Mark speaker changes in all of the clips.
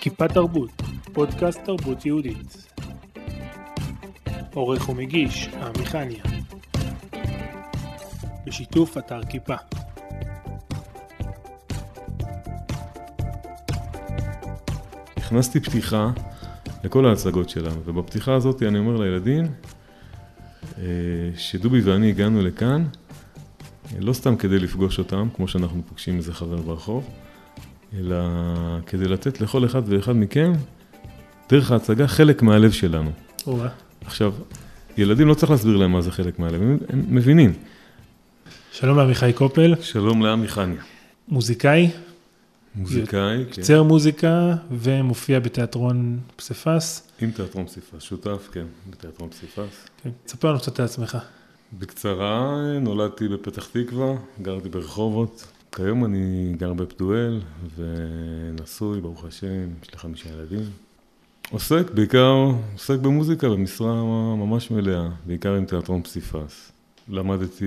Speaker 1: כיפה תרבות, פודקאסט תרבות יהודית. עורך ומגיש, עמיחניה. בשיתוף אתר כיפה.
Speaker 2: הכנסתי פתיחה לכל ההצגות שלנו, ובפתיחה הזאת אני אומר לילדים אה, שדובי ואני הגענו לכאן לא סתם כדי לפגוש אותם, כמו שאנחנו פוגשים איזה חבר ברחוב, אלא כדי לתת לכל אחד ואחד מכם, דרך ההצגה, חלק מהלב שלנו.
Speaker 1: אוה.
Speaker 2: עכשיו, ילדים לא צריך להסביר להם מה זה חלק מהלב, הם, הם מבינים.
Speaker 1: שלום לעמיחי קופל,
Speaker 2: שלום לעמי חניה.
Speaker 1: מוזיקאי,
Speaker 2: מוזיקאי, כן.
Speaker 1: יוצר מוזיקה ומופיע בתיאטרון פסיפס.
Speaker 2: עם תיאטרון פסיפס, שותף, כן, בתיאטרון פסיפס.
Speaker 1: כן. תספר לנו קצת על עצמך.
Speaker 2: בקצרה, נולדתי בפתח תקווה, גרתי ברחובות. כיום אני גר בפדואל ונשוי, ברוך השם, יש לי חמישה ילדים. עוסק בעיקר, עוסק במוזיקה במשרה ממש מלאה, בעיקר עם תיאטרון פסיפס. למדתי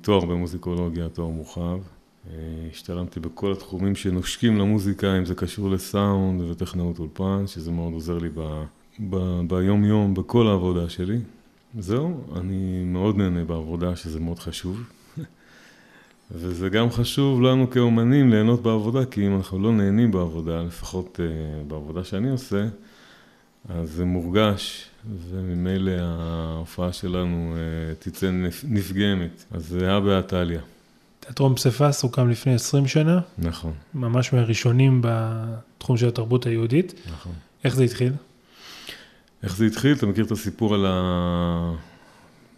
Speaker 2: תואר במוזיקולוגיה, תואר מורחב. השתלמתי בכל התחומים שנושקים למוזיקה, אם זה קשור לסאונד וטכנאות אולפן, שזה מאוד עוזר לי ב, ב, ביום יום, בכל העבודה שלי. זהו, אני מאוד נהנה בעבודה, שזה מאוד חשוב. וזה גם חשוב לנו כאומנים ליהנות בעבודה, כי אם אנחנו לא נהנים בעבודה, לפחות uh, בעבודה שאני עושה, אז זה מורגש, וממילא ההופעה שלנו uh, תצא נפגמת. אז זה הא בהא תליא.
Speaker 1: תיאטרון פסיפס הוקם לפני 20 שנה,
Speaker 2: נכון,
Speaker 1: ממש מהראשונים בתחום של התרבות היהודית.
Speaker 2: נכון.
Speaker 1: איך זה התחיל?
Speaker 2: איך זה התחיל? אתה מכיר את הסיפור על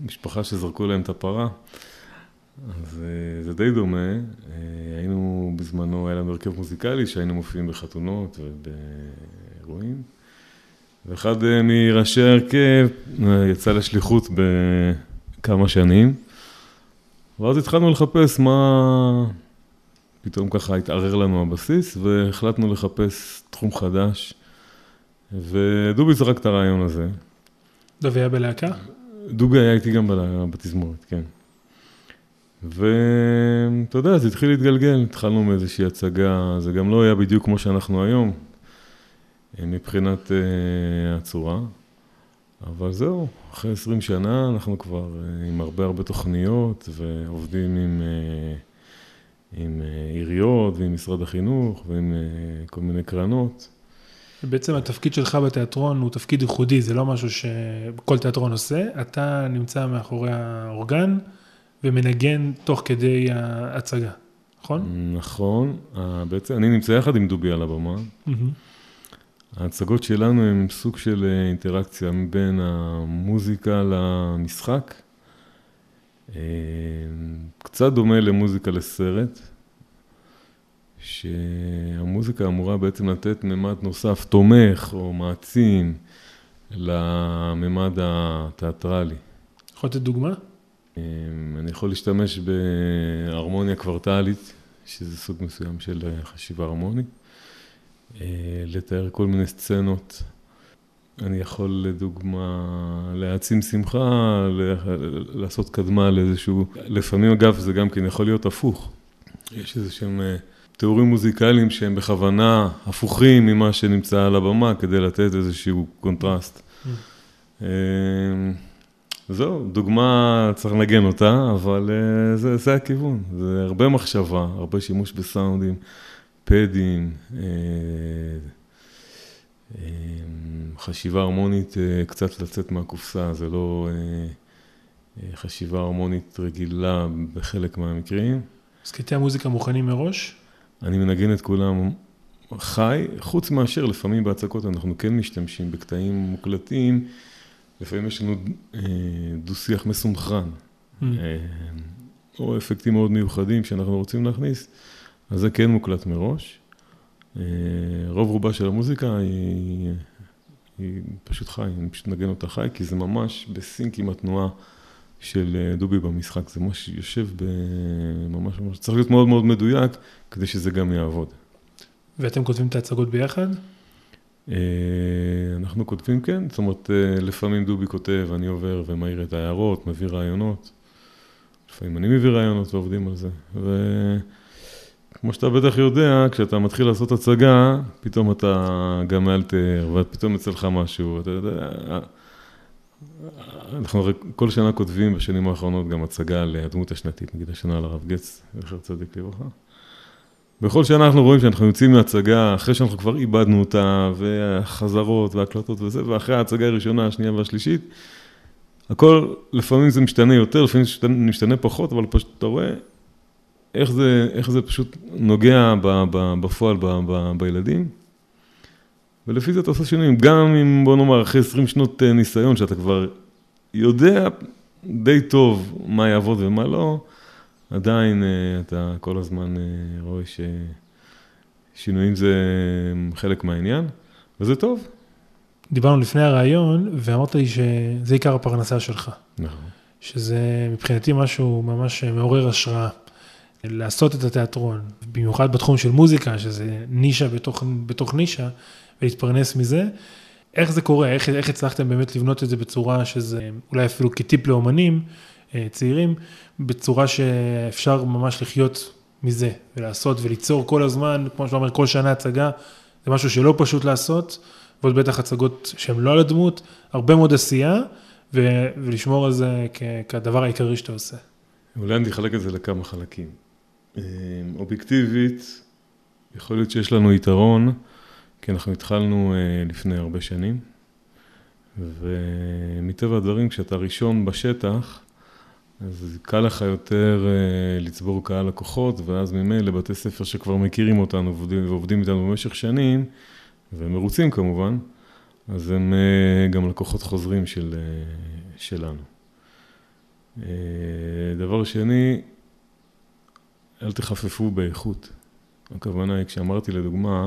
Speaker 2: המשפחה שזרקו להם את הפרה? אז אה, זה די דומה. אה, היינו בזמנו, היה לנו הרכב מוזיקלי שהיינו מופיעים בחתונות ובאירועים. ואחד אה, מראשי ההרכב יצא לשליחות בכמה שנים. ואז התחלנו לחפש מה... פתאום ככה התערער לנו הבסיס, והחלטנו לחפש תחום חדש. ודובי זרק את הרעיון הזה.
Speaker 1: דובי היה בלהקה?
Speaker 2: דובי היה איתי גם בתזמורת, כן. ואתה יודע, זה התחיל להתגלגל, התחלנו מאיזושהי הצגה, זה גם לא היה בדיוק כמו שאנחנו היום, אה, מבחינת uh, הצורה, אבל זהו, אחרי 20 שנה אנחנו כבר uh, עם הרבה הרבה תוכניות ועובדים עם, uh, עם uh, עיריות ועם משרד החינוך ועם uh, כל מיני קרנות.
Speaker 1: בעצם התפקיד שלך בתיאטרון הוא תפקיד ייחודי, זה לא משהו שכל תיאטרון עושה. אתה נמצא מאחורי האורגן ומנגן תוך כדי ההצגה, נכון?
Speaker 2: נכון, אה, בעצם אני נמצא יחד עם דובי על הבמה. ההצגות שלנו הן סוג של אה, אינטראקציה בין המוזיקה למשחק. אה, קצת דומה למוזיקה לסרט, שהמוזיקה אמורה בעצם לתת ממד נוסף, תומך או מעצים לממד התיאטרלי.
Speaker 1: יכול לתת דוגמה?
Speaker 2: יכול להשתמש בהרמוניה קוורטלית, שזה סוג מסוים של אה, חשיבה הרמונית, אה, לתאר כל מיני סצנות. אני יכול לדוגמה להעצים שמחה, לעשות קדמה לאיזשהו, לפעמים אגב זה גם כן יכול להיות הפוך. יש איזה שהם אה, תיאורים מוזיקליים שהם בכוונה הפוכים ממה שנמצא על הבמה כדי לתת איזשהו קונטרסט. אה, זהו, דוגמה צריך לנגן אותה, אבל אה, זה, זה הכיוון, זה הרבה מחשבה, הרבה שימוש בסאונדים, פדים, אה, אה, חשיבה הרמונית, קצת לצאת מהקופסה, זה לא חשיבה הרמונית רגילה בחלק מהמקרים.
Speaker 1: אז קטעי המוזיקה מוכנים מראש?
Speaker 2: אני מנגן את כולם חי, חוץ מאשר לפעמים בהצגות אנחנו כן משתמשים בקטעים מוקלטים, לפעמים יש לנו אה, דו-שיח מסונכרן,
Speaker 1: Mm.
Speaker 2: אה, או אפקטים מאוד מיוחדים שאנחנו רוצים להכניס, אז זה כן מוקלט מראש. אה, רוב רובה של המוזיקה היא, היא פשוט חי, אני פשוט מנגן אותה חי, כי זה ממש בסינק עם התנועה של דובי במשחק, זה ממש יושב בממש ממש, צריך להיות מאוד מאוד מדויק כדי שזה גם יעבוד.
Speaker 1: ואתם כותבים את ההצגות ביחד?
Speaker 2: אה, אנחנו כותבים כן, זאת אומרת, אה, לפעמים דובי כותב, אני עובר ומעיר את ההערות, מביא רעיונות. לפעמים אני מביא רעיונות ועובדים על זה. כמו שאתה בטח יודע, כשאתה מתחיל לעשות הצגה, פתאום אתה גם מאלתר, ופתאום יוצא לך משהו, אתה יודע, אנחנו כל שנה כותבים בשנים האחרונות גם הצגה על הדמות השנתית, נגיד השנה על הרב גץ, זכר צדיק לברכה. בכל שנה אנחנו רואים שאנחנו יוצאים מהצגה, אחרי שאנחנו כבר איבדנו אותה, והחזרות והקלטות וזה, ואחרי ההצגה הראשונה, השנייה והשלישית, הכל, לפעמים זה משתנה יותר, לפעמים זה משתנה פחות, אבל פשוט אתה רואה איך זה, איך זה פשוט נוגע ב, ב, בפועל ב, ב, בילדים. ולפי זה אתה עושה שינויים, גם אם בוא נאמר אחרי 20 שנות אה, ניסיון, שאתה כבר יודע די טוב מה יעבוד ומה לא, עדיין אה, אתה כל הזמן אה, רואה ששינויים זה חלק מהעניין, וזה טוב.
Speaker 1: דיברנו לפני הרעיון, ואמרת לי שזה עיקר הפרנסה שלך.
Speaker 2: נכון.
Speaker 1: שזה מבחינתי משהו ממש מעורר השראה. לעשות את התיאטרון, במיוחד בתחום של מוזיקה, שזה נישה בתוך, בתוך נישה, ולהתפרנס מזה. איך זה קורה? איך, איך הצלחתם באמת לבנות את זה בצורה שזה אולי אפילו כטיפ לאומנים אה, צעירים, בצורה שאפשר ממש לחיות מזה, ולעשות וליצור כל הזמן, כמו שאתה אומר, כל שנה הצגה, זה משהו שלא פשוט לעשות, ועוד בטח הצגות שהן לא על הדמות, הרבה מאוד עשייה, ו, ולשמור על זה כ, כדבר העיקרי שאתה עושה.
Speaker 2: אולי אני אחלק את זה לכמה חלקים. אה, אובייקטיבית, יכול להיות שיש לנו יתרון, כי אנחנו התחלנו אה, לפני הרבה שנים, ומטבע הדברים, כשאתה ראשון בשטח, אז קל לך יותר אה, לצבור קהל לקוחות, ואז ממילא בתי ספר שכבר מכירים אותנו ועובדים, ועובדים איתנו במשך שנים, ומרוצים כמובן, אז הם גם לקוחות חוזרים של, שלנו. דבר שני, אל תחפפו באיכות. הכוונה היא, כשאמרתי לדוגמה,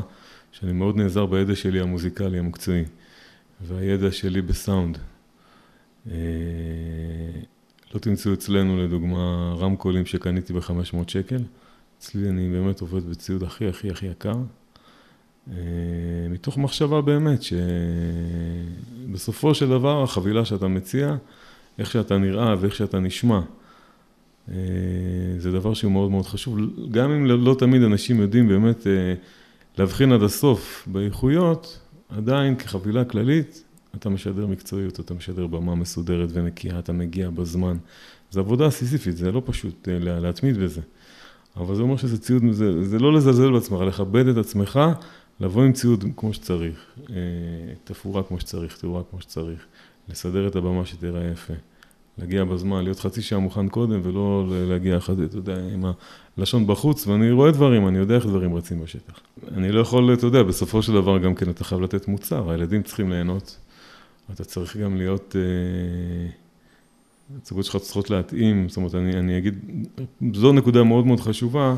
Speaker 2: שאני מאוד נעזר בידע שלי המוזיקלי המקצועי, והידע שלי בסאונד. לא תמצאו אצלנו לדוגמה רמקולים שקניתי ב-500 שקל, אצלי אני באמת עובד בציוד הכי הכי הכי יקר, אה, מתוך מחשבה באמת שבסופו של דבר החבילה שאתה מציע, איך שאתה נראה ואיך שאתה נשמע, אה, זה דבר שהוא מאוד מאוד חשוב, גם אם לא תמיד אנשים יודעים באמת אה, להבחין עד הסוף באיכויות, עדיין כחבילה כללית אתה משדר מקצועיות, אתה משדר במה מסודרת ונקייה, אתה מגיע בזמן. זו עבודה סיזיפית, זה לא פשוט אה, להתמיד בזה. אבל זה אומר שזה ציוד, זה, זה לא לזלזל בעצמך, לכבד את עצמך, לבוא עם ציוד כמו שצריך, תפאורה כמו שצריך, תאורה כמו שצריך, לסדר את הבמה שתראה יפה. להגיע בזמן, להיות חצי שעה מוכן קודם ולא להגיע אחת, אתה יודע, עם הלשון בחוץ, ואני רואה דברים, אני יודע איך דברים רצים בשטח. אני לא יכול, אתה יודע, בסופו של דבר גם כן אתה חייב לתת מוצר, הילדים צריכים ליהנות, אתה צריך גם להיות, אה, הצגות שלך צריכות להתאים, זאת אומרת, אני, אני אגיד, זו נקודה מאוד מאוד חשובה,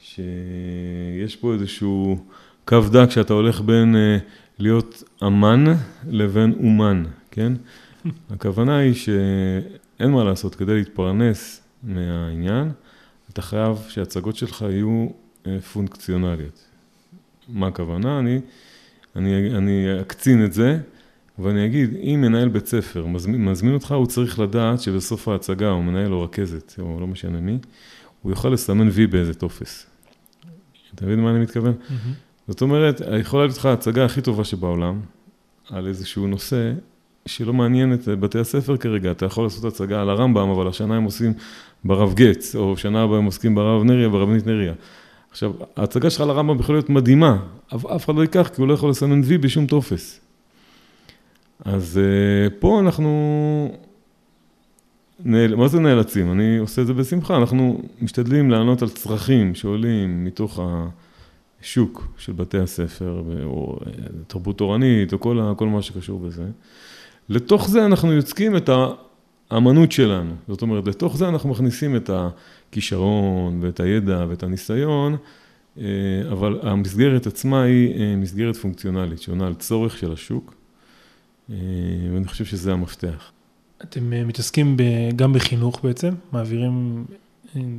Speaker 2: שיש פה איזשהו קו דק שאתה הולך בין אה, להיות אמן לבין אומן, כן? הכוונה היא שאין מה לעשות, כדי להתפרנס מהעניין, אתה חייב שההצגות שלך יהיו אה, פונקציונליות. מה הכוונה? אני, אני, אני אקצין את זה, ואני אגיד, אם מנהל בית ספר מזמין, מזמין אותך, הוא צריך לדעת שבסוף ההצגה, או מנהל או רכזת, או לא משנה מי, הוא יוכל לסמן וי באיזה טופס. אתה מבין מה אני מתכוון? Mm-hmm. זאת אומרת, יכולה להיות לך ההצגה הכי טובה שבעולם, על איזשהו נושא, שלא מעניין את בתי הספר כרגע, אתה יכול לעשות הצגה על הרמב"ם, אבל השנה הם עושים ברב גץ, או שנה הבאה הם עוסקים ברב נריה, ברבנית נריה. עכשיו, ההצגה שלך על הרמב"ם יכולה להיות מדהימה, אבל אף אחד לא ייקח, כי הוא לא יכול לסמן וי בשום טופס. אז uh, פה אנחנו, נאל... מה זה נאלצים? אני עושה את זה בשמחה, אנחנו משתדלים לענות על צרכים שעולים מתוך השוק של בתי הספר, או אה, תרבות תורנית, או כל, כל מה שקשור בזה. לתוך זה אנחנו יוצקים את האמנות שלנו. זאת אומרת, לתוך זה אנחנו מכניסים את הכישרון ואת הידע ואת הניסיון, אה, אבל המסגרת עצמה היא אה, מסגרת פונקציונלית, שעונה על צורך של השוק, אה, ואני חושב שזה המפתח.
Speaker 1: אתם מתעסקים גם בחינוך בעצם, מעבירים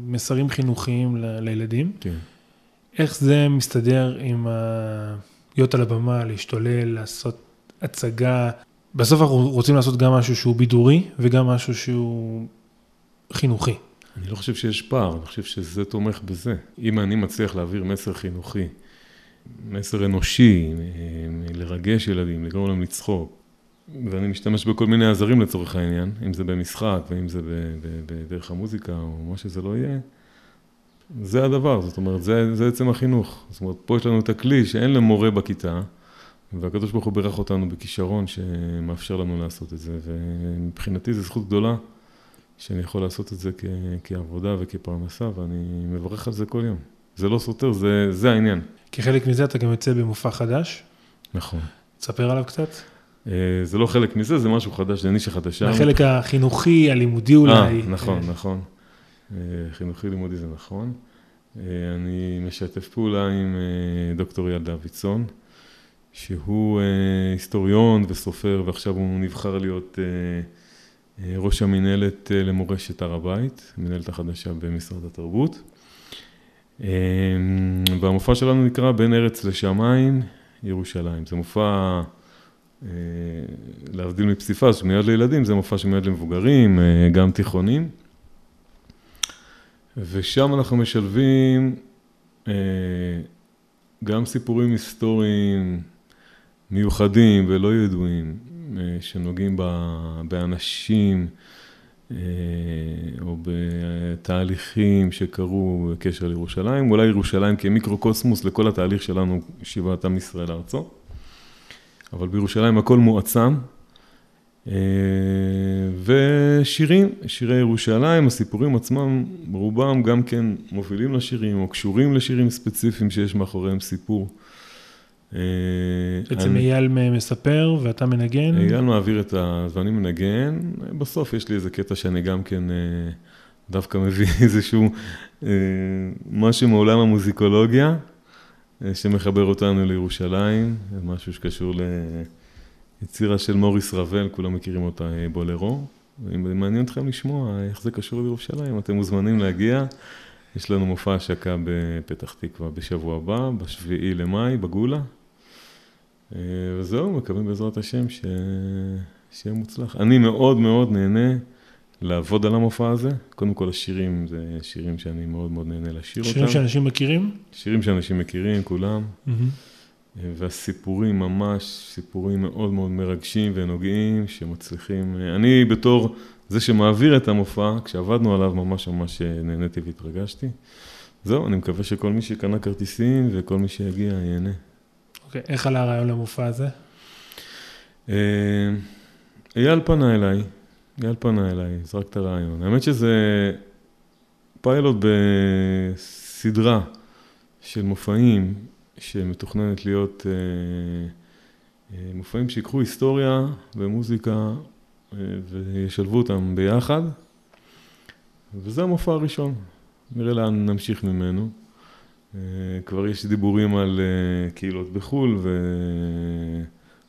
Speaker 1: מסרים חינוכיים לילדים.
Speaker 2: כן.
Speaker 1: איך זה מסתדר עם להיות על הבמה, להשתולל, לעשות הצגה, בסוף אנחנו רוצים לעשות גם משהו שהוא בידורי וגם משהו שהוא חינוכי.
Speaker 2: אני לא חושב שיש פער, אני חושב שזה תומך בזה. אם אני מצליח להעביר מסר חינוכי, מסר אנושי, לרגש ילדים, לגרום להם לצחוק, ואני משתמש בכל מיני עזרים לצורך העניין, אם זה במשחק ואם זה בדרך המוזיקה או מה שזה לא יהיה, זה הדבר, זאת אומרת, זה, זה עצם החינוך. זאת אומרת, פה יש לנו את הכלי שאין למורה בכיתה, והקדוש ברוך הוא בירך אותנו בכישרון שמאפשר לנו לעשות את זה, ומבחינתי זו זכות גדולה שאני יכול לעשות את זה כ, כעבודה וכפרנסה, ואני מברך על זה כל יום. זה לא סותר, זה, זה העניין.
Speaker 1: כחלק מזה אתה גם יוצא במופע חדש.
Speaker 2: נכון.
Speaker 1: תספר עליו קצת.
Speaker 2: אה, זה לא חלק מזה, זה משהו חדש, זה נישה חדשה.
Speaker 1: החלק החינוכי, הלימודי אולי.
Speaker 2: אה, נכון, נכון. אה, חינוכי לימודי זה נכון. אני משתף פעולה עם דוקטור אייל דוידסון, שהוא היסטוריון וסופר, ועכשיו הוא נבחר להיות ראש המינהלת למורשת הר הבית, המינהלת החדשה במשרד התרבות. והמופע שלנו נקרא בין ארץ לשמיים, ירושלים. זה מופע להבדיל מפסיפס שמיועד לילדים, זה מופע שמיועד למבוגרים, אה, גם תיכונים. ושם אנחנו משלבים אה, גם סיפורים היסטוריים מיוחדים ולא ידועים, שנוגעים באנשים או בתהליכים שקרו בקשר לירושלים, אולי ירושלים כמיקרוקוסמוס לכל התהליך שלנו, שיבת עם ישראל לארצו. אבל בירושלים הכל מועצם. אה, ושירים, שירי ירושלים, הסיפורים עצמם, רובם גם כן מובילים לשירים או קשורים לשירים ספציפיים שיש מאחוריהם סיפור.
Speaker 1: אה, בעצם אייל מספר ואתה מנגן?
Speaker 2: אייל מעביר את ה... ואני מנגן, בסוף יש לי איזה קטע שאני גם כן אה, דווקא מביא איזשהו משהו מעולם המוזיקולוגיה. שמחבר אותנו לירושלים, משהו שקשור ליצירה של מוריס רבל, כולם מכירים אותה, אה, בולרו. אם מעניין אתכם לשמוע איך זה קשור לירושלים, אתם מוזמנים להגיע. יש לנו מופע השקה בפתח תקווה בשבוע הבא, בשביעי למאי, בגולה. אה, וזהו, מקווים בעזרת השם ש... שיהיה מוצלח. אני מאוד מאוד נהנה. לעבוד על המופע הזה. קודם כל השירים, זה שירים שאני מאוד מאוד נהנה לשיר
Speaker 1: שירים אותם. שירים שאנשים מכירים?
Speaker 2: שירים שאנשים מכירים, כולם. Mm-hmm. והסיפורים ממש, סיפורים מאוד מאוד מרגשים ונוגעים, שמצליחים... אני בתור זה שמעביר את המופע, כשעבדנו עליו ממש ממש נהניתי והתרגשתי. זהו, אני מקווה שכל מי שקנה כרטיסים וכל מי שיגיע ייהנה.
Speaker 1: אוקיי, okay, איך עלה הרעיון למופע הזה?
Speaker 2: אה, אייל פנה אליי, גל פנה אליי, זרק את הרעיון. האמת שזה פיילוט בסדרה של מופעים שמתוכננת להיות אה, אה, מופעים שיקחו היסטוריה ומוזיקה אה, וישלבו אותם ביחד. וזה המופע הראשון, נראה לאן נמשיך ממנו. כבר יש דיבורים על קהילות בחו"ל ו...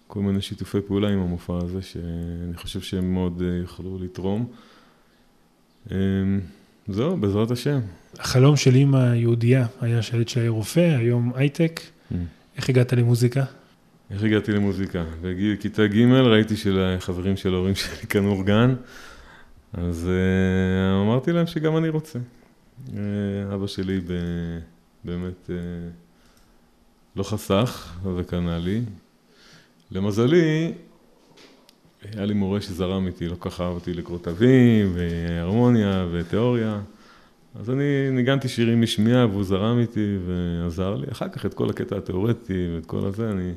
Speaker 2: כל מיני שיתופי פעולה עם המופע הזה, שאני חושב שהם מאוד אה, יכולו לתרום. אמ, זהו, בעזרת השם.
Speaker 1: החלום של אימא יהודייה היה שהילד שלה יהיה רופא, היום הייטק. Mm. איך הגעת למוזיקה?
Speaker 2: איך הגעתי למוזיקה? בגיל כיתה ג' ראיתי שלחברים של ההורים שלי קנו אורגן, אז uh, אמרתי להם שגם אני רוצה. Uh, אבא שלי ב, באמת uh, לא חסך וקנה לי, למזלי, היה לי מורה שזרם איתי, לא ככה אהבתי לקרוא תווים, והרמוניה, ותיאוריה. אז אני ניגנתי שירים משמיעה, והוא זרם איתי ועזר לי. אחר כך את כל הקטע התיאורטי ואת כל הזה, אני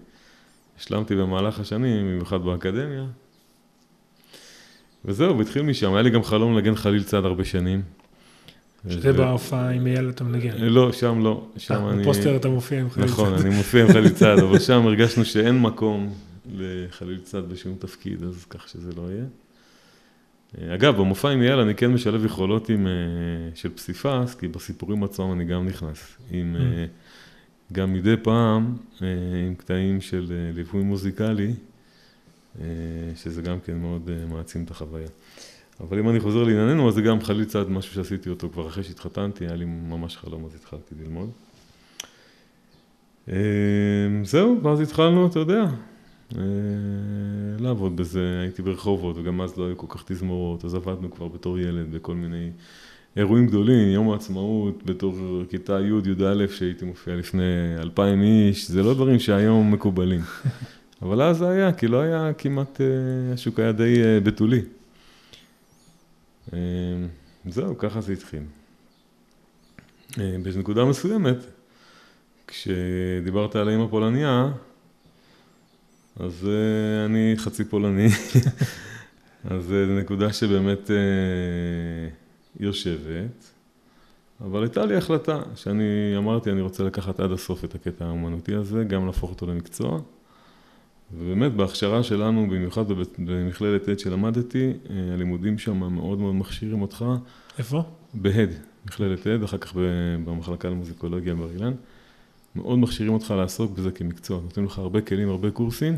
Speaker 2: השלמתי במהלך השנים, במיוחד באקדמיה. וזהו, והתחיל משם. היה לי גם חלום לנגן חליל צד הרבה שנים.
Speaker 1: שזה בהופעה עם אייל אתה מנגן.
Speaker 2: לא, שם לא. שם
Speaker 1: אני... בפוסטר אתה מופיע עם חליל
Speaker 2: צד. נכון, אני מופיע עם חליל צד, אבל שם הרגשנו שאין מקום לחליל צד בשום תפקיד, אז כך שזה לא יהיה. אגב, במופע עם אייל אני כן משלב יכולות עם, של פסיפס, כי בסיפורים עצמם אני גם נכנס. עם, mm. גם מדי פעם עם קטעים של ליווי מוזיקלי, שזה גם כן מאוד מעצים את החוויה. אבל אם אני חוזר לענייננו, אז זה גם חליל צעד משהו שעשיתי אותו כבר אחרי שהתחתנתי, היה לי ממש חלום, אז התחלתי ללמוד. אמ, זהו, ואז התחלנו, אתה יודע, אה, לעבוד בזה, הייתי ברחובות, וגם אז לא היו כל כך תזמורות, אז עבדנו כבר בתור ילד בכל מיני אירועים גדולים, יום העצמאות בתור כיתה י', י"א, שהייתי מופיע לפני אלפיים איש, זה לא דברים שהיום מקובלים. אבל אז זה היה, כי לא היה כמעט, אה, השוק היה די אה, בתולי. אה, זהו, ככה זה התחיל. בנקודה מסוימת, כשדיברת על האמא פולניה, אז אני חצי פולני, אז זו נקודה שבאמת יושבת, אבל הייתה לי החלטה שאני אמרתי, אני רוצה לקחת עד הסוף את הקטע האומנותי הזה, גם להפוך אותו למקצוע. ובאמת בהכשרה שלנו, במיוחד במכללת עד שלמדתי, אה, הלימודים שם מאוד מאוד מכשירים אותך.
Speaker 1: איפה?
Speaker 2: בהד, מכללת עד, אחר כך במחלקה למוזיקולוגיה בר אילן. מאוד מכשירים אותך לעסוק בזה כמקצוע, נותנים לך הרבה כלים, הרבה קורסים,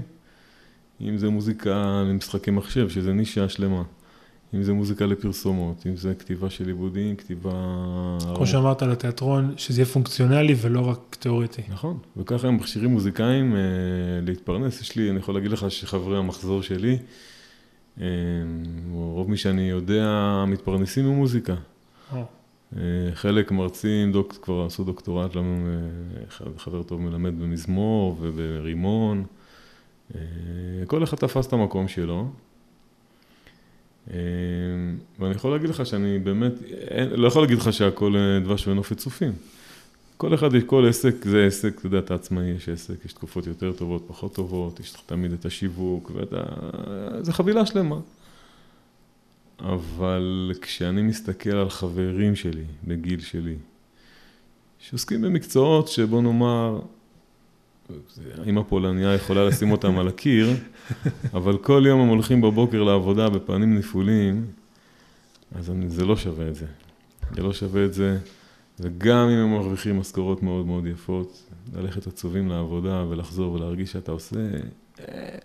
Speaker 2: אם זה מוזיקה למשחקי מחשב, שזה נישה שלמה. אם זה מוזיקה לפרסומות, אם זה כתיבה של עיבודים, כתיבה...
Speaker 1: כמו שאמרת על התיאטרון, שזה יהיה פונקציונלי ולא רק תיאורטי.
Speaker 2: נכון, וככה הם מכשירים מוזיקאים אה, להתפרנס. יש לי, אני יכול להגיד לך שחברי המחזור שלי, אה, רוב מי שאני יודע, מתפרנסים ממוזיקה. אה. חלק מרצים, דוק, כבר עשו דוקטורט, אה, חבר טוב מלמד במזמור וברימון. אה, כל אחד תפס את המקום שלו. אמ, ואני יכול להגיד לך שאני באמת, לא יכול להגיד לך שהכל אה, דבש ונופת צופים. כל אחד, כל עסק זה עסק, אתה יודע, אתה עצמאי, יש עסק, יש תקופות יותר טובות, פחות טובות, יש לך תמיד את השיווק, ואתה... זה חבילה שלמה. אבל כשאני מסתכל על חברים שלי, בגיל שלי, שעוסקים במקצועות שבוא נאמר, האם הפולניה יכולה לשים אותם על הקיר, אבל כל יום הם הולכים בבוקר לעבודה בפנים נפולים, אז אני, זה לא שווה את זה. זה לא שווה את זה, וגם אם הם מרוויחים משכורות מאוד מאוד יפות, ללכת עצובים לעבודה ולחזור ולהרגיש שאתה עושה, אה,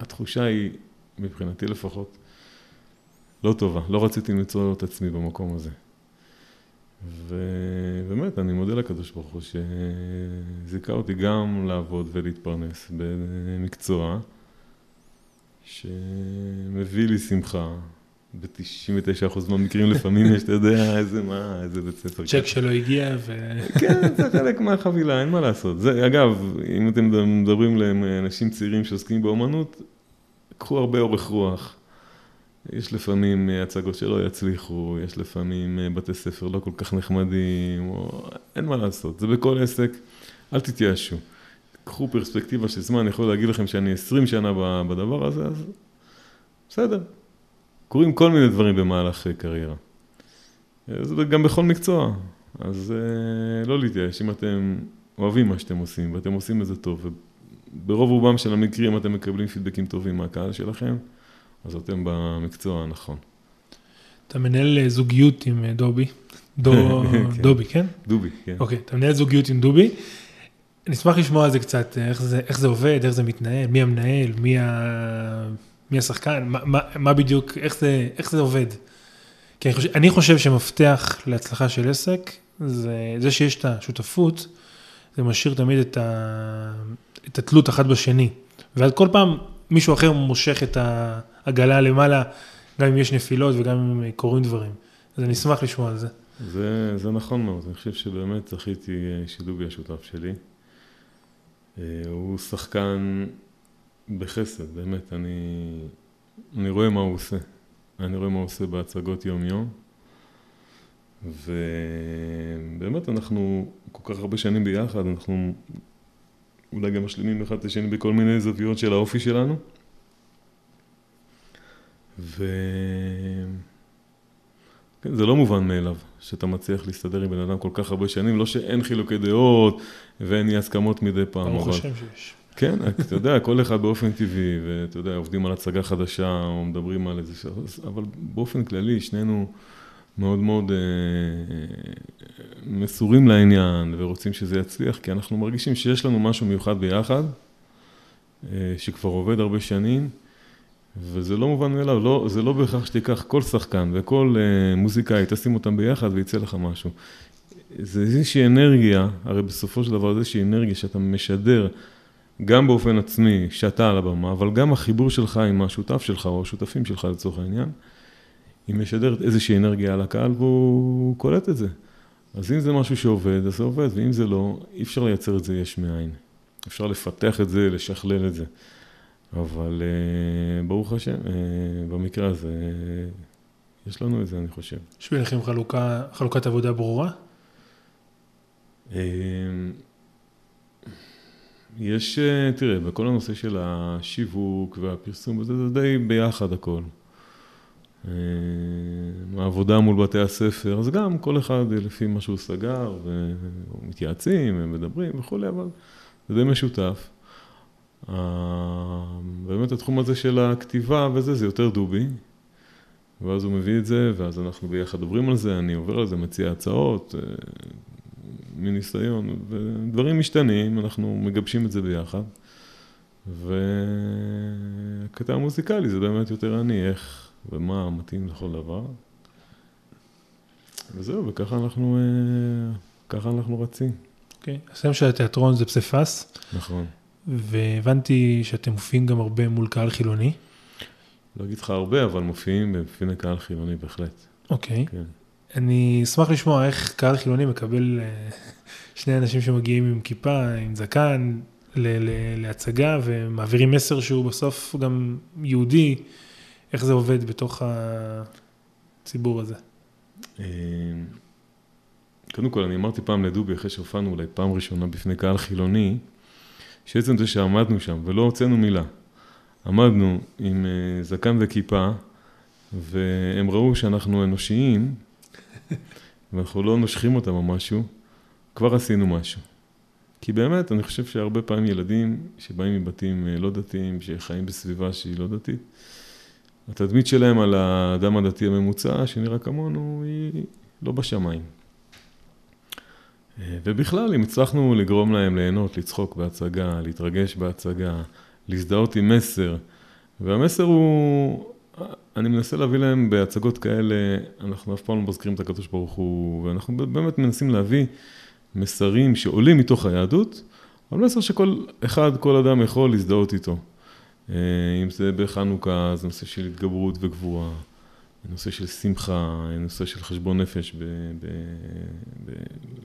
Speaker 2: התחושה היא, מבחינתי לפחות, לא טובה. לא רציתי למצוא את עצמי במקום הזה. ובאמת, אני מודה לקדוש ברוך הוא שזיכה אותי גם לעבוד ולהתפרנס במקצוע שמביא לי שמחה. ב-99% מהמקרים לפעמים יש, אתה יודע, איזה מה, איזה בית ספר.
Speaker 1: צ'ק שלא הגיע ו...
Speaker 2: כן, זה חלק מהחבילה, אין מה לעשות. זה, אגב, אם אתם מדברים לאנשים צעירים שעוסקים באומנות, קחו הרבה אורך רוח. יש לפעמים אה, הצגות שלא יצליחו, יש לפעמים אה, בתי ספר לא כל כך נחמדים, או... אין מה לעשות, זה בכל עסק, אל תתייאשו. קחו פרספקטיבה של זמן, אני יכול להגיד לכם שאני 20 שנה בדבר הזה, אז בסדר. קורים כל מיני דברים במהלך אה, קריירה. זה גם בכל מקצוע, אז לא להתייאש, אם אתם אוהבים מה שאתם עושים ואתם עושים את זה טוב, וברוב רובם של המקרים אתם מקבלים פידבקים טובים מהקהל שלכם, אז אתם במקצוע הנכון.
Speaker 1: אתה מנהל אה, זוגיות עם אה, דובי, דו, כן. דובי, כן?
Speaker 2: דובי, כן.
Speaker 1: אוקיי, אתה מנהל זוגיות עם דובי. אני אשמח לשמוע על זה קצת, איך זה, איך זה עובד, איך זה מתנהל, מי המנהל, מי, ה, מי השחקן, מה, מה, מה בדיוק, איך זה, איך זה עובד. כי אני חושב, אני חושב שמפתח להצלחה של עסק, זה, זה שיש את השותפות, זה משאיר תמיד את, ה, את התלות אחת בשני. ואז כל פעם מישהו אחר מושך את העגלה למעלה, גם אם יש נפילות וגם אם קורים דברים. אז אני אשמח לשמוע על זה.
Speaker 2: זה, זה נכון מאוד, אני חושב שבאמת זכיתי אה, שדובי השותף שלי. אה, הוא שחקן בחסד, באמת, אני, אני רואה מה הוא עושה. אני רואה מה הוא עושה בהצגות יום-יום. ובאמת אנחנו כל כך הרבה שנים ביחד, אנחנו אולי גם משלימים אחד את השני בכל מיני זוויות של האופי שלנו. ו... כן, זה לא מובן מאליו שאתה מצליח להסתדר עם בן אדם כל כך הרבה שנים, לא שאין חילוקי דעות ואין אי הסכמות מדי פעם.
Speaker 1: אני חושב שיש.
Speaker 2: כן, אתה יודע, כל אחד באופן טבעי, ואתה יודע, עובדים על הצגה חדשה או מדברים על איזה... אבל באופן כללי, שנינו... מאוד מאוד אה, מסורים לעניין ורוצים שזה יצליח, כי אנחנו מרגישים שיש לנו משהו מיוחד ביחד, אה, שכבר עובד הרבה שנים, וזה לא מובן מאליו, לא, זה לא בהכרח שתיקח כל שחקן וכל אה, מוזיקאי, תשים אותם ביחד ויצא לך משהו. זה איזושהי אנרגיה, הרי בסופו של דבר זה איזושהי אנרגיה שאתה משדר גם באופן עצמי, שאתה על הבמה, אבל גם החיבור שלך עם השותף שלך או השותפים שלך לצורך העניין. היא משדרת איזושהי אנרגיה על הקהל והוא קולט את זה. אז אם זה משהו שעובד, אז זה עובד, ואם זה לא, אי אפשר לייצר את זה יש מאין. אפשר לפתח את זה, לשכלל את זה. אבל uh, ברוך השם, uh, במקרה הזה, יש לנו את זה, אני חושב.
Speaker 1: יש ביניכם חלוקה, חלוקת עבודה ברורה?
Speaker 2: Uh, יש, תראה, בכל הנושא של השיווק והפרסום, זה די ביחד הכל. העבודה מול בתי הספר, אז גם כל אחד לפי מה שהוא סגר, ומתייעצים, ומדברים וכולי, אבל זה די משותף. באמת התחום הזה של הכתיבה וזה, זה יותר דובי. ואז הוא מביא את זה, ואז אנחנו ביחד עוברים על זה, אני עובר על זה, מציע הצעות, אה, מניסיון, ודברים משתנים, אנחנו מגבשים את זה ביחד. והקטע המוזיקלי זה באמת יותר אני, איך ומה מתאים לכל דבר. וזהו, וככה אנחנו, אה, ככה אנחנו רצים.
Speaker 1: אוקיי, okay. השם של התיאטרון זה פסיפס.
Speaker 2: נכון.
Speaker 1: והבנתי שאתם מופיעים גם הרבה מול קהל חילוני.
Speaker 2: לא אגיד לך הרבה, אבל מופיעים בפני קהל חילוני בהחלט.
Speaker 1: אוקיי. כן. אני אשמח לשמוע איך קהל חילוני מקבל אה, שני אנשים שמגיעים עם כיפה, עם זקן, להצגה ומעבירים מסר שהוא בסוף גם יהודי, איך זה עובד בתוך הציבור הזה. אה,
Speaker 2: קודם כל, אני אמרתי פעם לדובי, אחרי שהופענו אולי פעם ראשונה בפני קהל חילוני, שעצם זה שעמדנו שם ולא הוצאנו מילה, עמדנו עם אה, זקן וכיפה, והם ראו שאנחנו אנושיים, ואנחנו לא נושכים אותם או משהו, כבר עשינו משהו. כי באמת, אני חושב שהרבה פעמים ילדים שבאים מבתים אה, לא דתיים, שחיים בסביבה שהיא לא דתית, התדמית שלהם על האדם הדתי הממוצע, שנראה כמונו, היא לא בשמיים. ובכלל, אם הצלחנו לגרום להם ליהנות, לצחוק בהצגה, להתרגש בהצגה, להזדהות עם מסר, והמסר הוא, אני מנסה להביא להם בהצגות כאלה, אנחנו אף פעם לא מזכירים את הקדוש ברוך הוא, ואנחנו באמת מנסים להביא מסרים שעולים מתוך היהדות, אבל מסר שכל אחד, כל אדם יכול להזדהות איתו. אה, אם זה בחנוכה, זה נושא של התגברות וגבורה. נושא של שמחה, נושא של חשבון נפש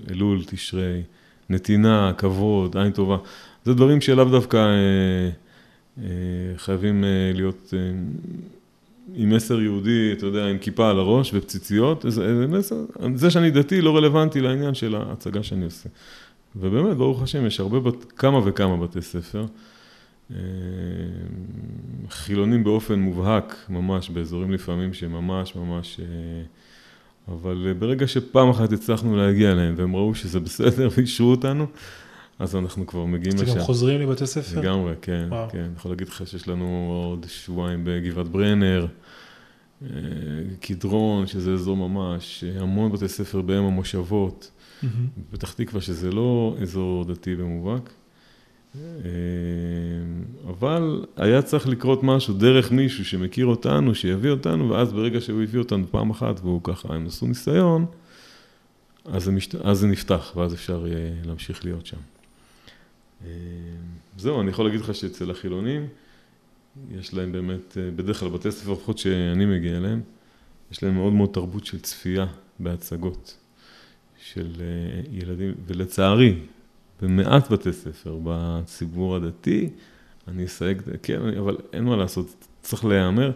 Speaker 2: באלול, תשרי, נתינה, כבוד, עין טובה. זה דברים שלאו דווקא אה, אה, חייבים אה, להיות אה, עם מסר יהודי, אתה יודע, עם כיפה על הראש ופציציות. זה, זה, זה שאני דתי לא רלוונטי לעניין של ההצגה שאני עושה. ובאמת, ברוך השם, יש הרבה, כמה וכמה בתי ספר. אה, חילונים באופן מובהק, ממש, באזורים לפעמים שממש ממש... אה, אבל ברגע שפעם אחת הצלחנו להגיע אליהם והם ראו שזה בסדר ואישרו אותנו, אז אנחנו כבר מגיעים
Speaker 1: לשם. אתם חוזרים לבתי ספר?
Speaker 2: לגמרי, כן, וואו. כן. אני יכול להגיד לך שיש לנו עוד שבועיים בגבעת ברנר, אה, קדרון, שזה אזור ממש, המון בתי ספר בהם המושבות, mm-hmm. פתח תקווה, שזה לא אזור דתי ומובהק. אה, אבל היה צריך לקרות משהו דרך מישהו שמכיר אותנו, שיביא אותנו, ואז ברגע שהוא הביא אותנו פעם אחת והוא ככה, הם עשו ניסיון, אז זה, משת... אז זה נפתח, ואז אפשר יהיה להמשיך להיות שם. אה, זהו, אני יכול להגיד לך שאצל החילונים, יש להם באמת, אה, בדרך כלל בתי ספר, לפחות שאני מגיע אליהם, יש להם מאוד מאוד תרבות של צפייה בהצגות של ילדים, ולצערי, במעט בתי ספר, בציבור הדתי, אני אסייג, כן, אבל אין מה לעשות, צריך להיאמר,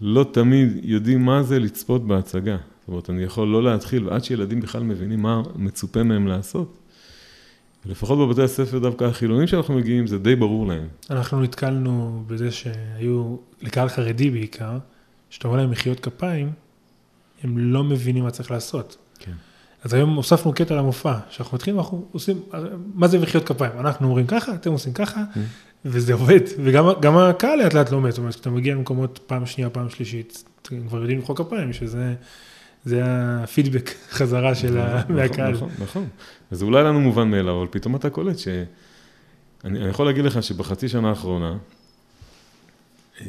Speaker 2: לא תמיד יודעים מה זה לצפות בהצגה. זאת אומרת, אני יכול לא להתחיל, ועד שילדים בכלל מבינים מה מצופה מהם לעשות. לפחות בבתי הספר דווקא החילונים שאנחנו מגיעים, זה די ברור להם.
Speaker 1: אנחנו נתקלנו בזה שהיו, לקהל חרדי בעיקר, שאתה אומר להם מחיאות כפיים, הם לא מבינים מה צריך לעשות. כן. אז היום הוספנו קטע למופע, שאנחנו מתחילים, אנחנו עושים, מה זה מחיאות כפיים? אנחנו אומרים ככה, אתם עושים ככה, mm. וזה עובד, וגם הקהל לאט לאט לומד, זאת אומרת, כשאתה מגיע למקומות פעם שנייה, פעם שלישית, אתם כבר יודעים למחוא כפיים, שזה... זה הפידבק חזרה של נכון, מהקהל.
Speaker 2: נכון, נכון. אז אולי לנו מובן מאליו, אבל פתאום אתה קולט ש... אני יכול להגיד לך שבחצי שנה האחרונה, אה,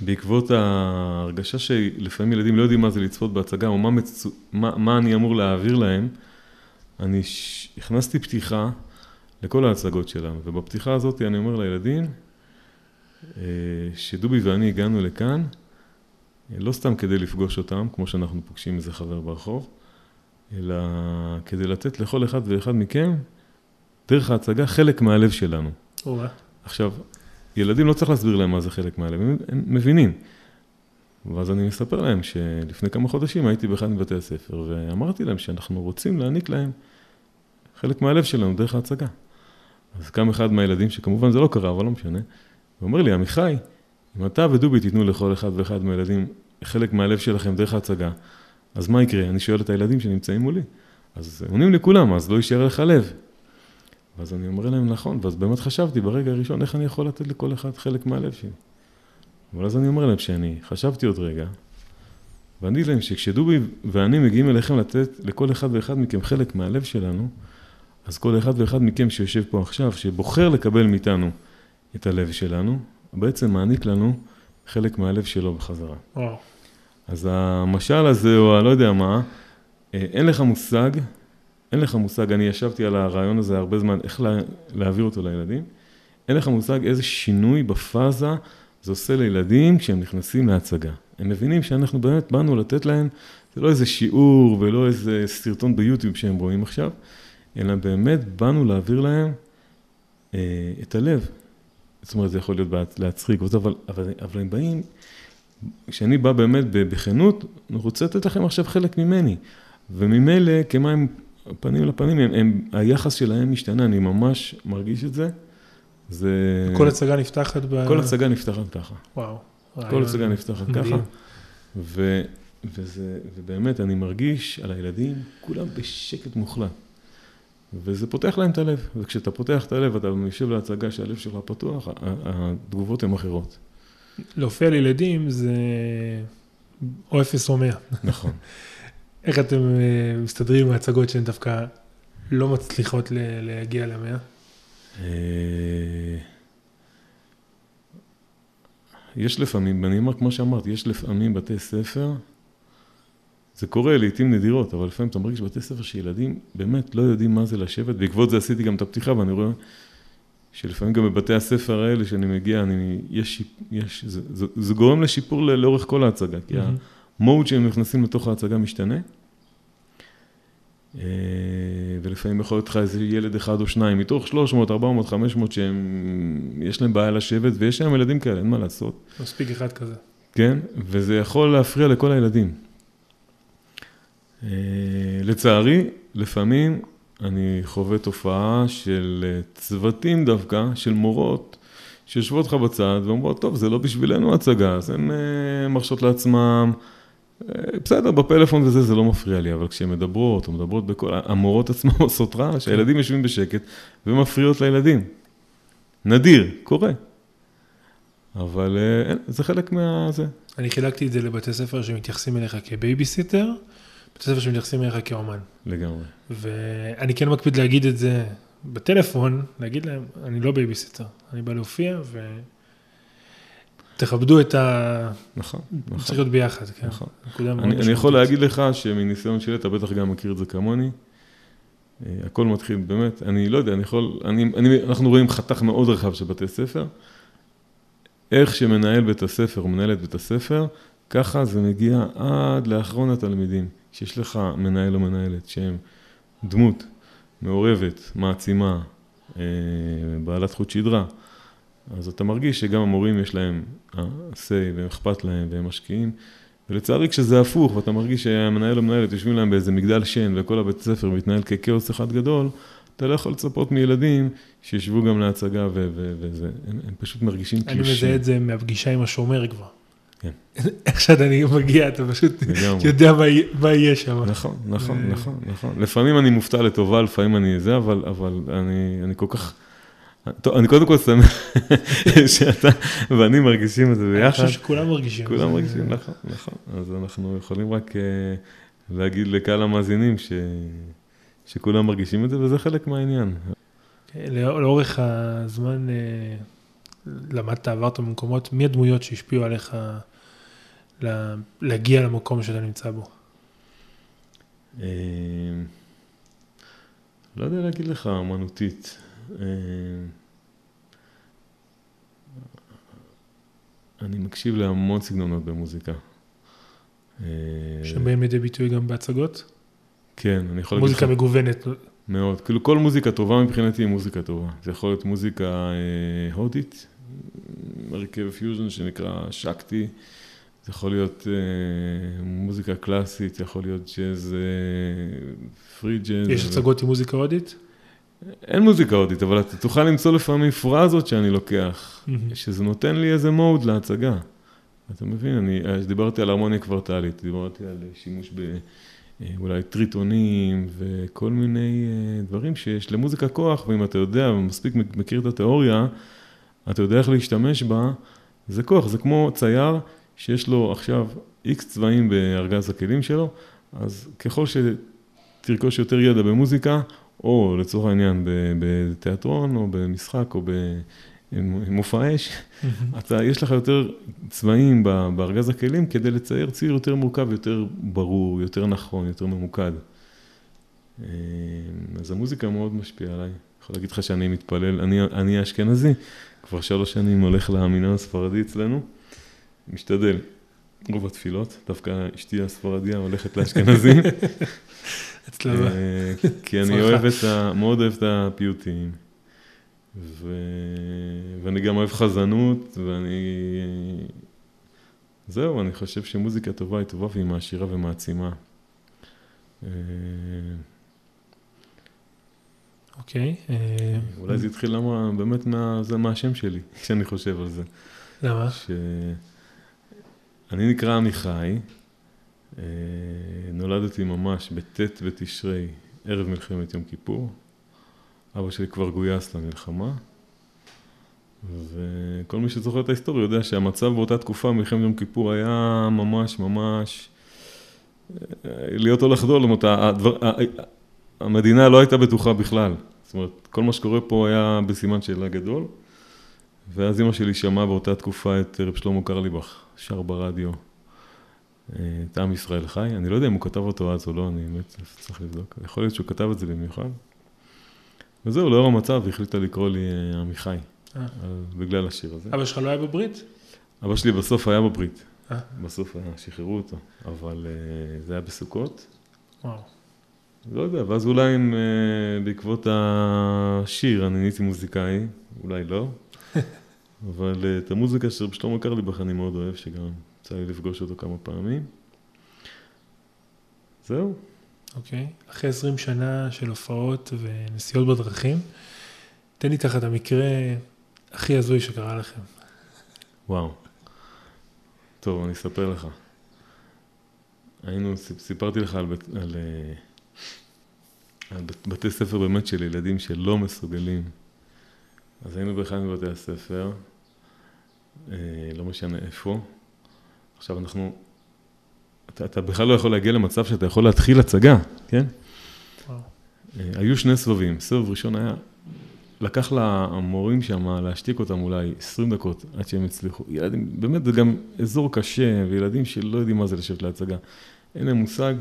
Speaker 2: בעקבות ההרגשה שלפעמים ילדים לא יודעים מה זה לצפות בהצגה, או מה, מצ... מה, מה אני אמור להעביר להם, אני ש... הכנסתי פתיחה לכל ההצגות שלנו, ובפתיחה הזאת אני אומר לילדים, אה, שדובי ואני הגענו לכאן לא סתם כדי לפגוש אותם, כמו שאנחנו פוגשים איזה חבר ברחוב, אלא כדי לתת לכל אחד ואחד מכם, דרך ההצגה, חלק מהלב שלנו. עכשיו, ילדים לא צריך להסביר להם מה זה חלק מהלב, הם מבינים. ואז אני מספר להם שלפני כמה חודשים הייתי באחד מבתי הספר, ואמרתי להם שאנחנו רוצים להעניק להם חלק מהלב שלנו דרך ההצגה. אז קם אחד מהילדים, שכמובן זה לא קרה, אבל לא משנה, הוא אומר לי, עמיחי, אם אתה ודובי תיתנו לכל אחד ואחד מהילדים חלק מהלב שלכם דרך ההצגה, אז מה יקרה? אני שואל את הילדים שנמצאים מולי. אז עונים לכולם, אז לא יישאר לך לב. ואז אני אומר להם, נכון, ואז באמת חשבתי ברגע הראשון, איך אני יכול לתת לכל אחד חלק מהלב שלי. אבל אז אני אומר להם שאני חשבתי עוד רגע, ועניתי להם שכשדובי ואני מגיעים אליכם לתת לכל אחד ואחד מכם חלק מהלב שלנו, אז כל אחד ואחד מכם שיושב פה עכשיו, שבוחר לקבל מאיתנו את הלב שלנו, בעצם מעניק לנו חלק מהלב שלו בחזרה. וואו. אז המשל הזה, או הלא יודע מה, אה, אין לך מושג, אין לך מושג, אני ישבתי על הרעיון הזה הרבה זמן, איך לה, להעביר אותו לילדים, אין לך מושג איזה שינוי בפאזה זה עושה לילדים כשהם נכנסים להצגה. הם מבינים שאנחנו באמת באנו לתת להם, זה לא איזה שיעור ולא איזה סרטון ביוטיוב שהם רואים עכשיו, אלא באמת באנו להעביר להם אה, את הלב. זאת אומרת, זה יכול להיות להצחיק, אבל, אבל, אבל הם באים, כשאני בא באמת בכנות, אני רוצה לתת לכם עכשיו חלק ממני. וממילא, כמים פנים לפנים, הם, הם, היחס שלהם משתנה, אני ממש מרגיש את זה. זה...
Speaker 1: כל הצגה נפתחת ב...
Speaker 2: כל הצגה נפתחת ככה.
Speaker 1: וואו.
Speaker 2: כל הצגה נפתחת ככה. ו, וזה, ובאמת, אני מרגיש על הילדים, כולם בשקט מוחלט. וזה פותח להם את הלב, וכשאתה פותח את הלב, אתה יושב להצגה שהלב שלך פתוח, התגובות הן אחרות.
Speaker 1: להופיע לילדים זה או אפס או מאה.
Speaker 2: נכון.
Speaker 1: איך אתם אה, מסתדרים עם ההצגות שהן דווקא לא מצליחות להגיע למאה? אה,
Speaker 2: יש לפעמים, אני אומר כמו שאמרתי, יש לפעמים בתי ספר זה קורה לעיתים נדירות, אבל לפעמים אתה מרגיש בבתי ספר שילדים באמת לא יודעים מה זה לשבת, בעקבות זה עשיתי גם את הפתיחה ואני רואה שלפעמים גם בבתי הספר האלה שאני מגיע, אני, יש, יש, זה, זה, זה גורם לשיפור לאורך כל ההצגה, כי mm-hmm. המוד שהם נכנסים לתוך ההצגה משתנה. אה, ולפעמים יכול להיות לך איזה ילד אחד או שניים, מתוך 300, 400, 500 שהם, יש להם בעיה לשבת, ויש להם ילדים כאלה, אין מה לעשות.
Speaker 1: מספיק אחד כזה.
Speaker 2: כן, וזה יכול להפריע לכל הילדים. אה, לצערי, לפעמים אני חווה תופעה של אה, צוותים דווקא, של מורות, שיושבות לך בצד ואומרות, טוב, זה לא בשבילנו הצגה, אז הן מרשות לעצמם, בסדר, בפלאפון וזה, זה לא מפריע לי, אבל כשהן מדברות או מדברות בכל, המורות עצמן עושות רעש, הילדים יושבים בשקט ומפריעות לילדים. נדיר, קורה. אבל זה חלק מה... זה.
Speaker 1: אני חילקתי את זה לבתי ספר שמתייחסים אליך כבייביסיטר, בתי ספר שמתייחסים אליך כאומן.
Speaker 2: לגמרי.
Speaker 1: ואני כן מקפיד להגיד את זה בטלפון, להגיד להם, אני לא בייביסיטר, אני בא להופיע ו... תכבדו את ה...
Speaker 2: נכון,
Speaker 1: נכון. צריך להיות ביחד, כן.
Speaker 2: נכון. אני, אני יכול להגיד לך שמניסיון שלי, אתה בטח גם מכיר את זה כמוני. אה, הכל מתחיל, באמת, אני לא יודע, אני יכול, אני, אני, אנחנו רואים חתך מאוד רחב של בתי ספר. איך שמנהל בית הספר מנהלת בית הספר, ככה זה מגיע עד לאחרון התלמידים. שיש לך מנהל או מנהלת שהם דמות מעורבת, מעצימה, אה, בעלת חוט שדרה, אז אתה מרגיש שגם המורים יש להם say והם אכפת להם והם משקיעים. ולצערי כשזה הפוך ואתה מרגיש שהמנהל או מנהלת יושבים להם באיזה מגדל שן וכל הבית ספר מתנהל ככאוס אחד גדול, אתה לא יכול לצפות מילדים שישבו גם להצגה וזה, הם, הם פשוט מרגישים
Speaker 1: כאילו ש... אני מזהה את זה מהפגישה עם השומר כבר. כן. איך שאני מגיע, אתה פשוט יודע מה יהיה שם.
Speaker 2: נכון, נכון, נכון, נכון. לפעמים אני מופתע לטובה, לפעמים אני זה, אבל אני כל כך... טוב, אני קודם כל שמח שאתה ואני מרגישים את זה ביחד.
Speaker 1: אני חושב שכולם מרגישים.
Speaker 2: כולם מרגישים, נכון, נכון. אז אנחנו יכולים רק אה, להגיד לקהל המאזינים שכולם מרגישים את זה, וזה חלק מהעניין.
Speaker 1: כן, לאורך הזמן אה, למדת, עברת במקומות, מי הדמויות שהשפיעו עליך להגיע למקום שאתה נמצא בו?
Speaker 2: אה, לא יודע להגיד לך, אמנותית. אה, אני מקשיב להמון סגנונות במוזיקה. אה,
Speaker 1: שבאים לידי ביטוי גם בהצגות?
Speaker 2: כן, אני יכול להגיד לך...
Speaker 1: מוזיקה מגוונת.
Speaker 2: מאוד. כאילו כל מוזיקה טובה מבחינתי היא מוזיקה טובה. זה יכול להיות מוזיקה אה, הודית, הרכב פיוז'ן שנקרא שקטי, זה יכול להיות אה, מוזיקה קלאסית, זה יכול להיות ג'אז, אה, free jazz.
Speaker 1: יש הצגות עם מוזיקה הודית?
Speaker 2: אין מוזיקה הודית, אבל אתה תוכל למצוא לפעמים פרזות שאני לוקח, שזה נותן לי איזה מוד להצגה. אתה מבין, אני דיברתי על הרמוניה קוורטלית, דיברתי על שימוש ב... אולי טריטונים וכל מיני דברים שיש למוזיקה כוח, ואם אתה יודע ומספיק מכיר את התיאוריה, אתה יודע איך להשתמש בה, זה כוח, זה כמו צייר שיש לו עכשיו איקס צבעים בארגז הכלים שלו, אז ככל שתרכוש יותר ידע במוזיקה, או לצורך העניין בתיאטרון, או במשחק, או במופע אש, אתה, יש לך יותר צבעים בארגז הכלים כדי לצייר ציר יותר מורכב, יותר ברור, יותר נכון, יותר ממוקד. אז המוזיקה מאוד משפיעה עליי. יכול להגיד לך שאני מתפלל, אני, אני אשכנזי, כבר שלוש שנים הולך למינהל הספרדי אצלנו, משתדל. רוב התפילות, דווקא אשתי הספרדיה הולכת לאשכנזים. אה, כי אני אוהב את ה... מאוד אוהב את הפיוטים. ו... ואני גם אוהב חזנות, ואני... זהו, אני חושב שמוזיקה טובה היא טובה והיא מעשירה ומעצימה. אה,
Speaker 1: אוקיי. אה,
Speaker 2: אולי זה התחיל למה, באמת מה, זה מהשם שלי, כשאני חושב על זה.
Speaker 1: למה?
Speaker 2: שאני נקרא עמיחי, אה, נולדתי ממש בט' בתשרי, ערב מלחמת יום כיפור. אבא שלי כבר גויס למלחמה, וכל מי שזוכר את ההיסטוריה יודע שהמצב באותה תקופה, מלחמת יום כיפור, היה ממש ממש... אה, להיות או לחדול, המדינה לא הייתה בטוחה בכלל. זאת אומרת, כל מה שקורה פה היה בסימן שאלה גדול. ואז אמא שלי שמעה באותה תקופה את רב שלמה קרליבך, שר ברדיו, אה, את עם ישראל חי. אני לא יודע אם הוא כתב אותו אז או לא, אני באמת צריך לבדוק. יכול להיות שהוא כתב את זה במיוחד. וזהו, לאור המצב החליטה לקרוא לי אה, עמיחי, אה. בגלל השיר הזה.
Speaker 1: אבא שלך לא היה בברית?
Speaker 2: אבא שלי בסוף היה בברית. בסוף שחררו אותו, אבל זה היה בסוכות.
Speaker 1: וואו.
Speaker 2: לא יודע, ואז אולי אם בעקבות השיר אני נהייתי מוזיקאי, אולי לא, אבל את המוזיקה של שלמה קרליבך אני מאוד אוהב, שגם יצא לי לפגוש אותו כמה פעמים. זהו.
Speaker 1: אוקיי. Okay. אחרי 20 שנה של הופעות ונסיעות בדרכים, תן לי תחת המקרה הכי הזוי שקרה לכם.
Speaker 2: וואו. טוב, אני אספר לך. היינו, סיפרתי לך על, בית, על, אה, על בתי ספר באמת של ילדים שלא מסוגלים. אז היינו באחד מבתי הספר, אה, לא משנה איפה. עכשיו אנחנו, אתה, אתה בכלל לא יכול להגיע למצב שאתה יכול להתחיל הצגה, כן? וואו. אה, היו שני סבבים, סבב ראשון היה, לקח למורים שם להשתיק אותם אולי 20 דקות עד שהם הצליחו. ילדים, באמת זה גם אזור קשה, וילדים שלא יודעים מה זה לשבת להצגה. אין להם מושג.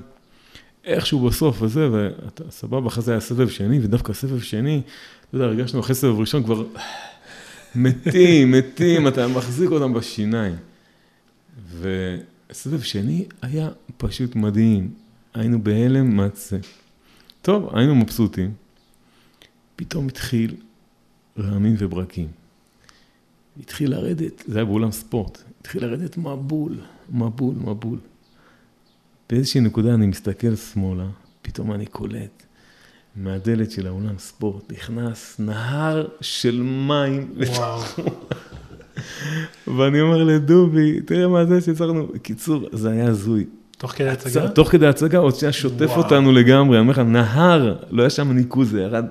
Speaker 2: איכשהו בסוף וזה, ואתה סבבה, אחרי זה היה סבב שני, ודווקא סבב שני, אתה יודע, הרגשנו אחרי סבב ראשון כבר מתים, מתים, אתה מחזיק אותם בשיניים. וסבב שני היה פשוט מדהים. היינו בהלם מה זה. טוב, היינו מבסוטים. פתאום התחיל רעמים וברקים. התחיל לרדת, זה היה באולם ספורט, התחיל לרדת מבול, מבול, מבול. באיזושהי נקודה אני מסתכל שמאלה, פתאום אני קולט, מהדלת של האולם ספורט נכנס נהר של מים.
Speaker 1: וואו.
Speaker 2: ואני אומר לדובי, תראה מה זה שיצרנו. בקיצור, זה היה הזוי.
Speaker 1: תוך כדי הצגה?
Speaker 2: תוך כדי הצגה, עוד שנייה שוטף אותנו לגמרי, אני אומר לך, נהר, לא היה שם ניקוז, זה ירד.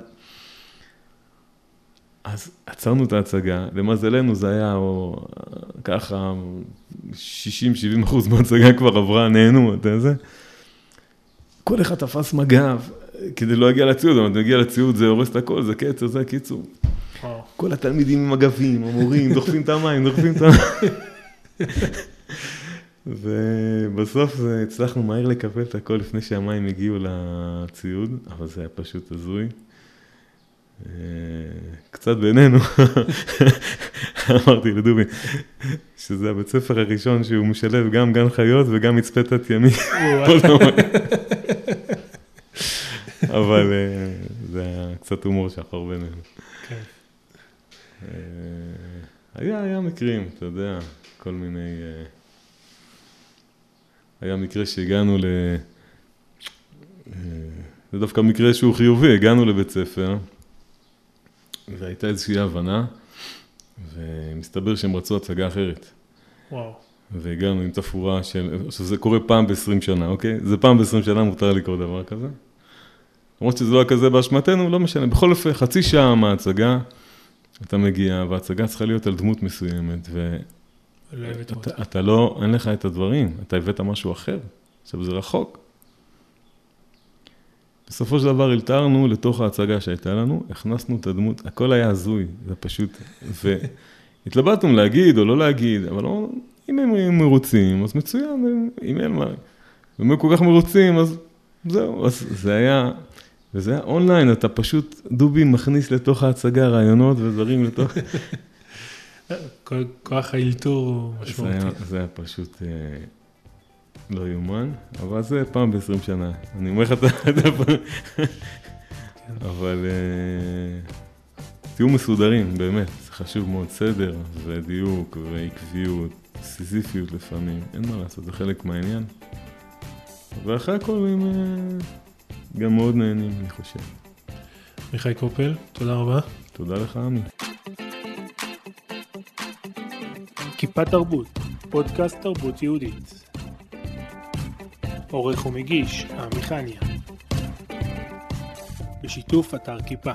Speaker 2: אז עצרנו את ההצגה, למזלנו זה היה או, ככה 60-70 אחוז מההצגה כבר עברה, נהנו, אתה יודע. כל אחד תפס מג"ב, כדי לא להגיע לציוד, אבל אתה מגיע לציוד זה הורס את הכל, זה קצר, זה קיצור. כל התלמידים עם מגבים, המורים, דוחפים את המים, דוחפים את המים. ובסוף הצלחנו מהר לקפל את הכל לפני שהמים הגיעו לציוד, אבל זה היה פשוט הזוי. אה, קצת בינינו, אמרתי לדובי, שזה הבית ספר הראשון שהוא משלב גם גן חיות וגם מצפה תת ימי. אבל אה, זה היה קצת הומור שחור בינינו.
Speaker 1: כן.
Speaker 2: אה, היה, היה מקרים, אתה יודע, כל מיני... אה, היה מקרה שהגענו ל... זה דווקא מקרה שהוא חיובי, הגענו לבית ספר, והייתה איזושהי הבנה, ומסתבר שהם רצו הצגה אחרת.
Speaker 1: וואו.
Speaker 2: והגענו עם תפאורה של, עכשיו זה קורה פעם ב-20 שנה, אוקיי? זה פעם ב-20 שנה מותר לקרוא דבר כזה. למרות שזה לא היה כזה באשמתנו, לא משנה. בכל אופן, חצי שעה מההצגה, אתה מגיע, וההצגה צריכה להיות על דמות מסוימת,
Speaker 1: לא.
Speaker 2: ואתה לא, אין לך את הדברים, אתה הבאת משהו אחר. עכשיו, זה רחוק. בסופו של דבר אלתרנו לתוך ההצגה שהייתה לנו, הכנסנו את הדמות, הכל היה הזוי, זה פשוט, והתלבטנו להגיד או לא להגיד, אבל לא, אם הם מרוצים, אז מצוין, אם אין מה, אם הם כל כך מרוצים, אז זהו, אז זה היה, וזה אונליין, אתה פשוט, דובי מכניס לתוך ההצגה רעיונות ודברים לתוך...
Speaker 1: כל- כוח האלתור הוא
Speaker 2: זה
Speaker 1: משמעותי.
Speaker 2: זה היה פשוט אה, לא יאומן, אבל זה פעם ב-20 שנה. אני אומר לך את ה... אבל אה, תהיו מסודרים, באמת, זה חשוב מאוד, סדר ודיוק ועקביות, סיזיפיות לפעמים, אין מה לעשות, זה חלק מהעניין. ואחרי הכל הם אה, גם מאוד נהנים, אני חושב.
Speaker 1: מיכאי קופל, תודה רבה.
Speaker 2: תודה לך, עמי.
Speaker 1: כיפה תרבות, פודקאסט תרבות יהודית. עורך ומגיש, עמי חניה. בשיתוף אתר כיפה.